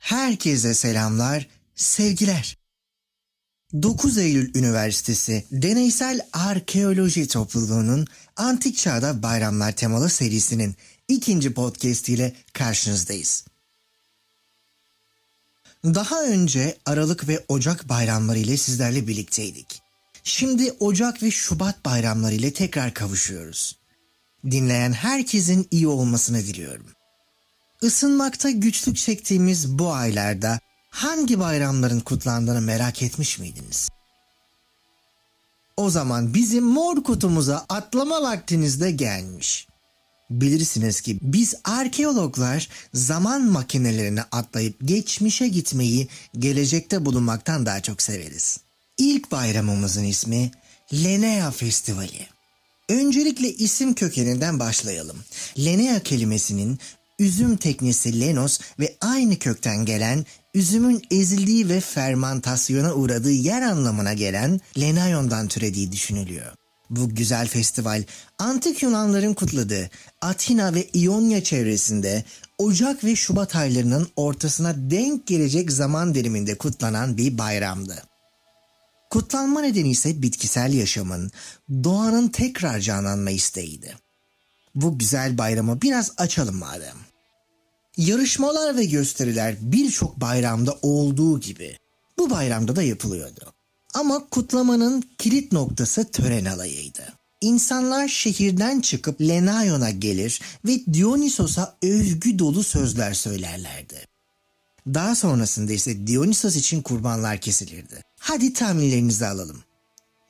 Herkese selamlar, sevgiler. 9 Eylül Üniversitesi Deneysel Arkeoloji Topluluğu'nun Antik Çağda Bayramlar temalı serisinin ikinci podcast ile karşınızdayız. Daha önce Aralık ve Ocak bayramları ile sizlerle birlikteydik. Şimdi Ocak ve Şubat bayramları ile tekrar kavuşuyoruz. Dinleyen herkesin iyi olmasını diliyorum. Isınmakta güçlük çektiğimiz bu aylarda hangi bayramların kutlandığını merak etmiş miydiniz? O zaman bizim mor kutumuza atlama vaktiniz de gelmiş. Bilirsiniz ki biz arkeologlar zaman makinelerine atlayıp geçmişe gitmeyi gelecekte bulunmaktan daha çok severiz. İlk bayramımızın ismi Lenea Festivali. Öncelikle isim kökeninden başlayalım. Lenea kelimesinin üzüm teknesi lenos ve aynı kökten gelen üzümün ezildiği ve fermantasyona uğradığı yer anlamına gelen lenayondan türediği düşünülüyor. Bu güzel festival antik Yunanların kutladığı Atina ve İonya çevresinde Ocak ve Şubat aylarının ortasına denk gelecek zaman diliminde kutlanan bir bayramdı. Kutlanma nedeni ise bitkisel yaşamın, doğanın tekrar canlanma isteğiydi. Bu güzel bayramı biraz açalım madem. Yarışmalar ve gösteriler birçok bayramda olduğu gibi bu bayramda da yapılıyordu. Ama kutlamanın kilit noktası tören alayıydı. İnsanlar şehirden çıkıp Lenayon'a gelir ve Dionysos'a övgü dolu sözler söylerlerdi. Daha sonrasında ise Dionysos için kurbanlar kesilirdi. Hadi tahminlerinizi alalım.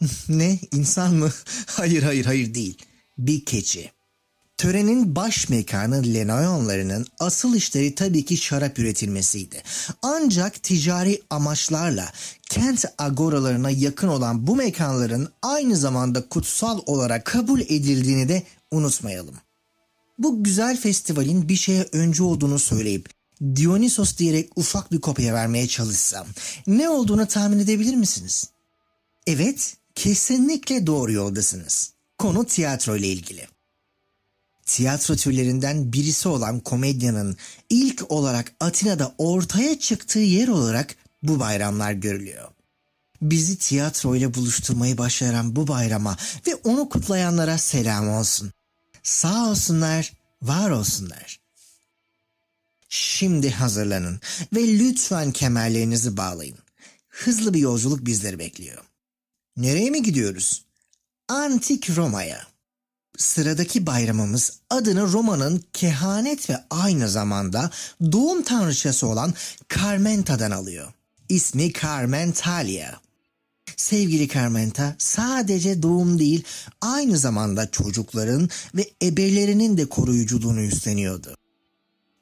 ne? İnsan mı? hayır hayır hayır değil. Bir keçi. Törenin baş mekanı Lenayonlarının asıl işleri tabii ki şarap üretilmesiydi. Ancak ticari amaçlarla kent agoralarına yakın olan bu mekanların aynı zamanda kutsal olarak kabul edildiğini de unutmayalım. Bu güzel festivalin bir şeye önce olduğunu söyleyip Dionysos diyerek ufak bir kopya vermeye çalışsam ne olduğunu tahmin edebilir misiniz? Evet, kesinlikle doğru yoldasınız. Konu tiyatro ile ilgili tiyatro türlerinden birisi olan komedyanın ilk olarak Atina'da ortaya çıktığı yer olarak bu bayramlar görülüyor. Bizi tiyatro ile buluşturmayı başaran bu bayrama ve onu kutlayanlara selam olsun. Sağ olsunlar, var olsunlar. Şimdi hazırlanın ve lütfen kemerlerinizi bağlayın. Hızlı bir yolculuk bizleri bekliyor. Nereye mi gidiyoruz? Antik Roma'ya. Sıradaki bayramımız adını Roma'nın kehanet ve aynı zamanda doğum tanrıçası olan Carmenta'dan alıyor. İsmi Carmentalia. Sevgili Carmenta sadece doğum değil aynı zamanda çocukların ve ebelerinin de koruyuculuğunu üstleniyordu.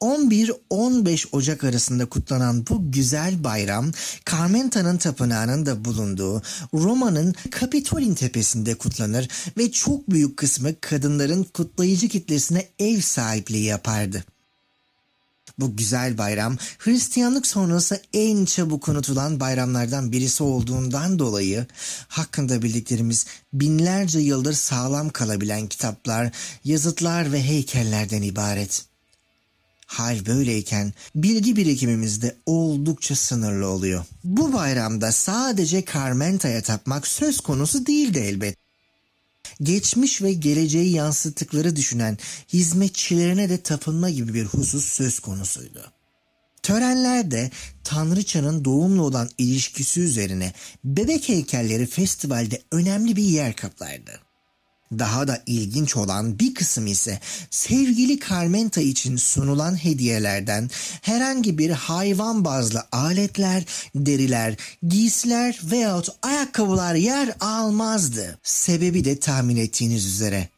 11-15 Ocak arasında kutlanan bu güzel bayram Carmenta'nın tapınağının da bulunduğu Roma'nın Kapitolin tepesinde kutlanır ve çok büyük kısmı kadınların kutlayıcı kitlesine ev sahipliği yapardı. Bu güzel bayram Hristiyanlık sonrası en çabuk unutulan bayramlardan birisi olduğundan dolayı hakkında bildiklerimiz binlerce yıldır sağlam kalabilen kitaplar, yazıtlar ve heykellerden ibaret. Hal böyleyken bilgi birikimimiz de oldukça sınırlı oluyor. Bu bayramda sadece Carmenta'ya tapmak söz konusu değildi elbet. Geçmiş ve geleceği yansıttıkları düşünen hizmetçilerine de tapınma gibi bir husus söz konusuydu. Törenlerde Tanrıçanın doğumla olan ilişkisi üzerine bebek heykelleri festivalde önemli bir yer kaplardı. Daha da ilginç olan bir kısım ise sevgili Carmenta için sunulan hediyelerden herhangi bir hayvan bazlı aletler, deriler, giysiler veyahut ayakkabılar yer almazdı. Sebebi de tahmin ettiğiniz üzere.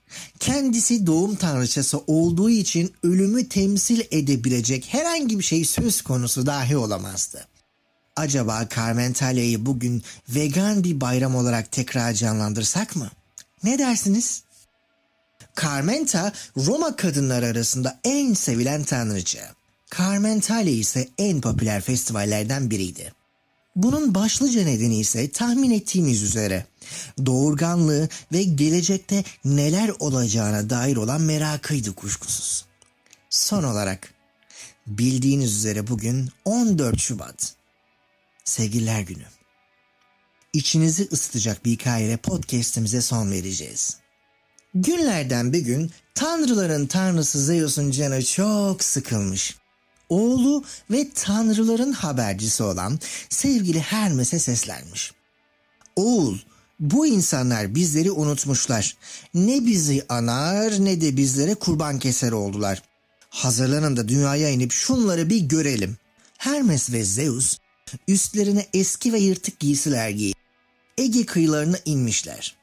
Kendisi doğum tanrıçası olduğu için ölümü temsil edebilecek herhangi bir şey söz konusu dahi olamazdı. Acaba Carmentalia'yı bugün vegan bir bayram olarak tekrar canlandırsak mı? Ne dersiniz? Carmenta Roma kadınları arasında en sevilen tanrıça. Carmentale ise en popüler festivallerden biriydi. Bunun başlıca nedeni ise tahmin ettiğimiz üzere doğurganlığı ve gelecekte neler olacağına dair olan merakıydı kuşkusuz. Son olarak Bildiğiniz üzere bugün 14 Şubat. Sevgililer günü. İçinizi ısıtacak bir hikayeyle podcast'imize son vereceğiz. Günlerden bir gün tanrıların tanrısı Zeus'un canı çok sıkılmış. Oğlu ve tanrıların habercisi olan sevgili Hermes'e seslenmiş. Oğul, bu insanlar bizleri unutmuşlar. Ne bizi anar ne de bizlere kurban keser oldular. Hazırlanın da dünyaya inip şunları bir görelim. Hermes ve Zeus üstlerine eski ve yırtık giysiler giyip Ege kıyılarına inmişler.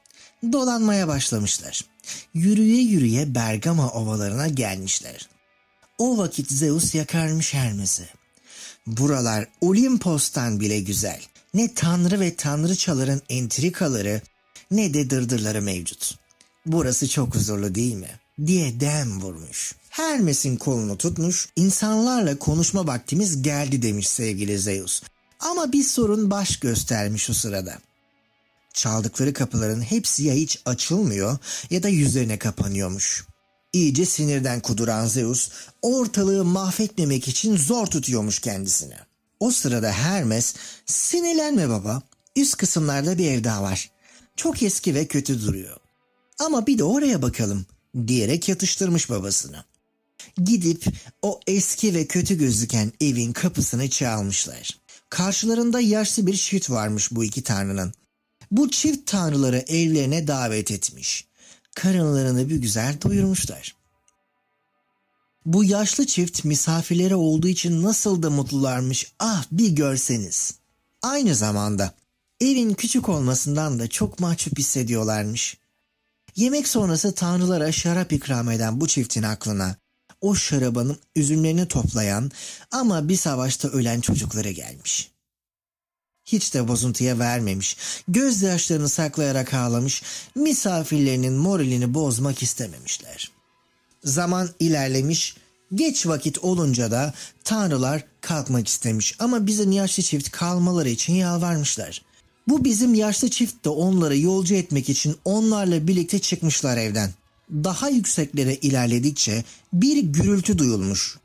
Dolanmaya başlamışlar. Yürüye yürüye Bergama ovalarına gelmişler. O vakit Zeus yakarmış Hermes'i. Buralar Olimpos'tan bile güzel. Ne tanrı ve tanrıçaların entrikaları ne de dırdırları mevcut. Burası çok huzurlu değil mi? diye dem vurmuş. Hermes'in kolunu tutmuş, insanlarla konuşma vaktimiz geldi demiş sevgili Zeus. Ama bir sorun baş göstermiş o sırada. Çaldıkları kapıların hepsi ya hiç açılmıyor ya da yüzlerine kapanıyormuş. İyice sinirden kuduran Zeus ortalığı mahvetmemek için zor tutuyormuş kendisini. O sırada Hermes sinirlenme baba üst kısımlarda bir ev daha var. Çok eski ve kötü duruyor. Ama bir de oraya bakalım diyerek yatıştırmış babasını. Gidip o eski ve kötü gözüken evin kapısını çalmışlar. Karşılarında yaşlı bir çift varmış bu iki tanrının. Bu çift tanrıları evlerine davet etmiş. Karınlarını bir güzel doyurmuşlar. Bu yaşlı çift misafirleri olduğu için nasıl da mutlularmış ah bir görseniz. Aynı zamanda evin küçük olmasından da çok mahcup hissediyorlarmış. Yemek sonrası tanrılara şarap ikram eden bu çiftin aklına o şarabanın üzümlerini toplayan ama bir savaşta ölen çocuklara gelmiş. Hiç de bozuntuya vermemiş, gözyaşlarını saklayarak ağlamış, misafirlerinin moralini bozmak istememişler. Zaman ilerlemiş, geç vakit olunca da tanrılar kalkmak istemiş ama bizim yaşlı çift kalmaları için yalvarmışlar. Bu bizim yaşlı çift de onları yolcu etmek için onlarla birlikte çıkmışlar evden. Daha yükseklere ilerledikçe bir gürültü duyulmuş.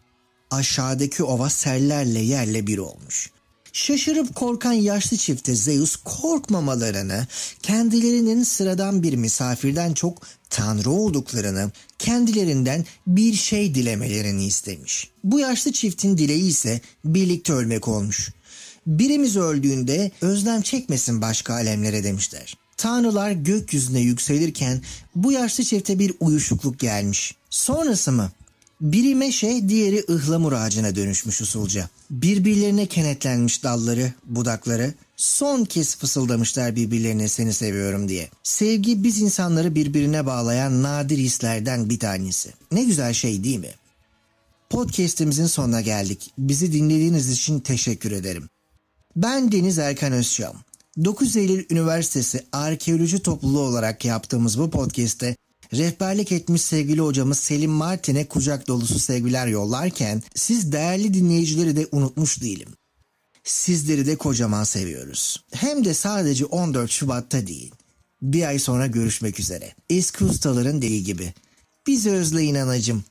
Aşağıdaki ova sellerle yerle bir olmuş. Şaşırıp korkan yaşlı çifte Zeus korkmamalarını, kendilerinin sıradan bir misafirden çok tanrı olduklarını, kendilerinden bir şey dilemelerini istemiş. Bu yaşlı çiftin dileği ise birlikte ölmek olmuş. Birimiz öldüğünde özlem çekmesin başka alemlere demişler. Tanrılar gökyüzüne yükselirken bu yaşlı çifte bir uyuşukluk gelmiş. Sonrası mı? Biri meşe, diğeri ıhlamur ağacına dönüşmüş usulca. Birbirlerine kenetlenmiş dalları, budakları son kez fısıldamışlar birbirlerine seni seviyorum diye. Sevgi biz insanları birbirine bağlayan nadir hislerden bir tanesi. Ne güzel şey değil mi? Podcast'imizin sonuna geldik. Bizi dinlediğiniz için teşekkür ederim. Ben Deniz Erkan Özçam. 9 Eylül Üniversitesi Arkeoloji Topluluğu olarak yaptığımız bu podcast'te rehberlik etmiş sevgili hocamız Selim Martin'e kucak dolusu sevgiler yollarken siz değerli dinleyicileri de unutmuş değilim. Sizleri de kocaman seviyoruz. Hem de sadece 14 Şubat'ta değil. Bir ay sonra görüşmek üzere. Eski ustaların dediği gibi. Bizi özleyin anacım.